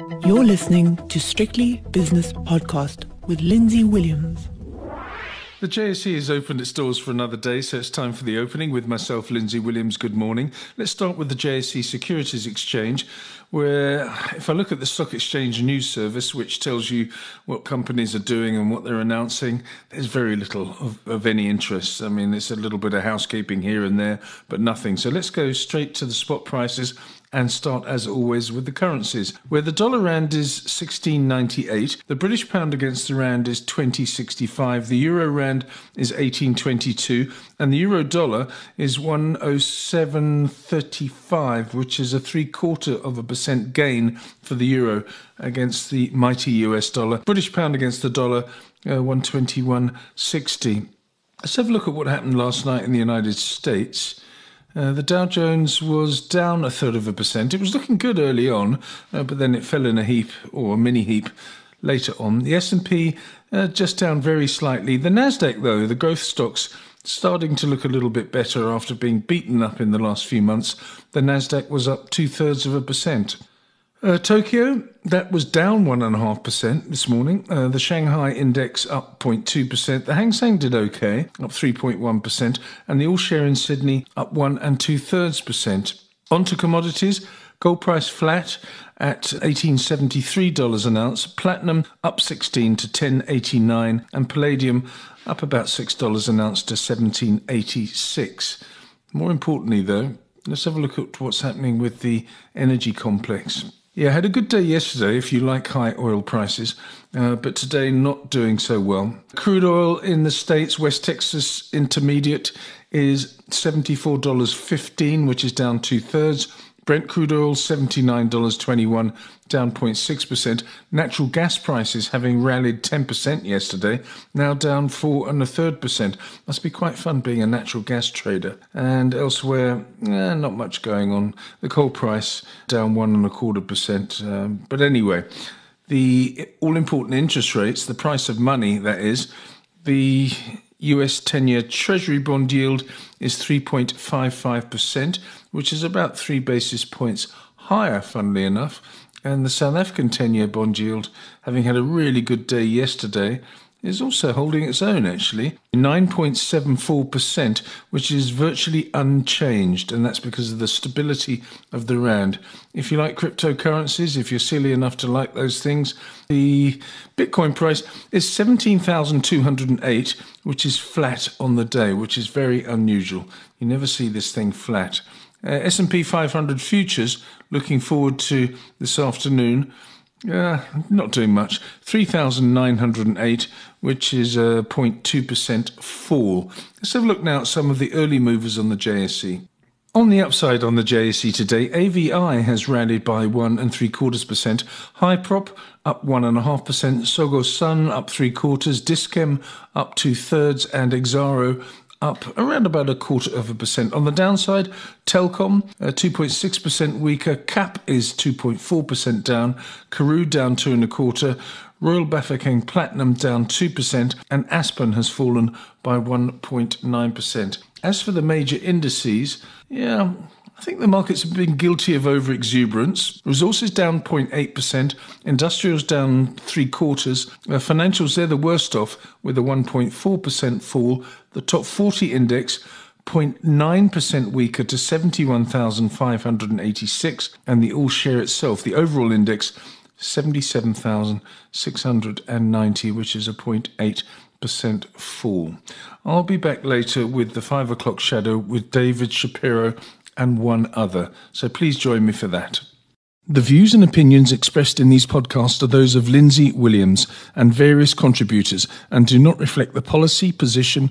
You're listening to Strictly Business Podcast with Lindsay Williams. The JSE has opened its doors for another day, so it's time for the opening with myself, Lindsay Williams. Good morning. Let's start with the JSE Securities Exchange, where if I look at the Stock Exchange News Service, which tells you what companies are doing and what they're announcing, there's very little of, of any interest. I mean, it's a little bit of housekeeping here and there, but nothing. So let's go straight to the spot prices and start as always with the currencies. Where the dollar rand is 1698 the british pound against the rand is 2065 the euro rand is 1822 and the euro dollar is 10735 which is a three quarter of a percent gain for the euro against the mighty us dollar. British pound against the dollar uh, 121.60 let's have a look at what happened last night in the united states uh, the Dow Jones was down a third of a percent. It was looking good early on, uh, but then it fell in a heap or a mini heap later on. The S&P uh, just down very slightly. The Nasdaq though, the growth stocks starting to look a little bit better after being beaten up in the last few months. The Nasdaq was up two thirds of a percent. Uh, Tokyo, that was down 1.5% this morning. Uh, the Shanghai index up 0.2%. The Hang Seng did okay, up 3.1%. And the all share in Sydney up 1 and 2 thirds percent. On to commodities. Gold price flat at $1873 an ounce. Platinum up 16 to 1089. And palladium up about $6 an ounce to 1786. More importantly, though, let's have a look at what's happening with the energy complex. Yeah, had a good day yesterday if you like high oil prices, uh, but today not doing so well. Crude oil in the States, West Texas Intermediate, is $74.15, which is down two thirds. Brent crude oil $79.21, down 0.6%. Natural gas prices having rallied 10% yesterday, now down four and a third percent. Must be quite fun being a natural gas trader. And elsewhere, eh, not much going on. The coal price down one and a quarter percent. Um, but anyway, the all important interest rates, the price of money, that is, the US 10 year Treasury bond yield is 3.55%, which is about three basis points higher, funnily enough. And the South African 10 year bond yield, having had a really good day yesterday, is also holding its own actually. 9.74% which is virtually unchanged and that's because of the stability of the rand. If you like cryptocurrencies if you're silly enough to like those things the bitcoin price is 17208 which is flat on the day which is very unusual. You never see this thing flat. Uh, S&P 500 futures looking forward to this afternoon yeah, not doing much. 3,908, which is a 0.2% fall. Let's have a look now at some of the early movers on the JSE. On the upside on the JSE today, AVI has rallied by one and three quarters percent. Hyprop up one and a half percent. Tsogo Sun up three quarters. Dis-Chem up two thirds, and Exxaro up around about a quarter of a percent. On the downside, Telkom, uh, 2.6% weaker. CAP is 2.4% down. Karoo down two and a quarter. Royal Bafokeng Platinum down 2%, and Aspen has fallen by 1.9%. As for the major indices, yeah, I think the markets have been guilty of over exuberance. Resources down 0.8%, industrials down three quarters, uh, financials, they're the worst off with a 1.4% fall. The top 40 index 0.9% weaker to 71,586, and the all share itself, the overall index, 77,690, which is a 0.8% fall. I'll be back later with the 5 o'clock shadow with David Shapiro and one other, so please join me for that. The views and opinions expressed in these podcasts are those of Lindsay Williams and various contributors and do not reflect the policy, position,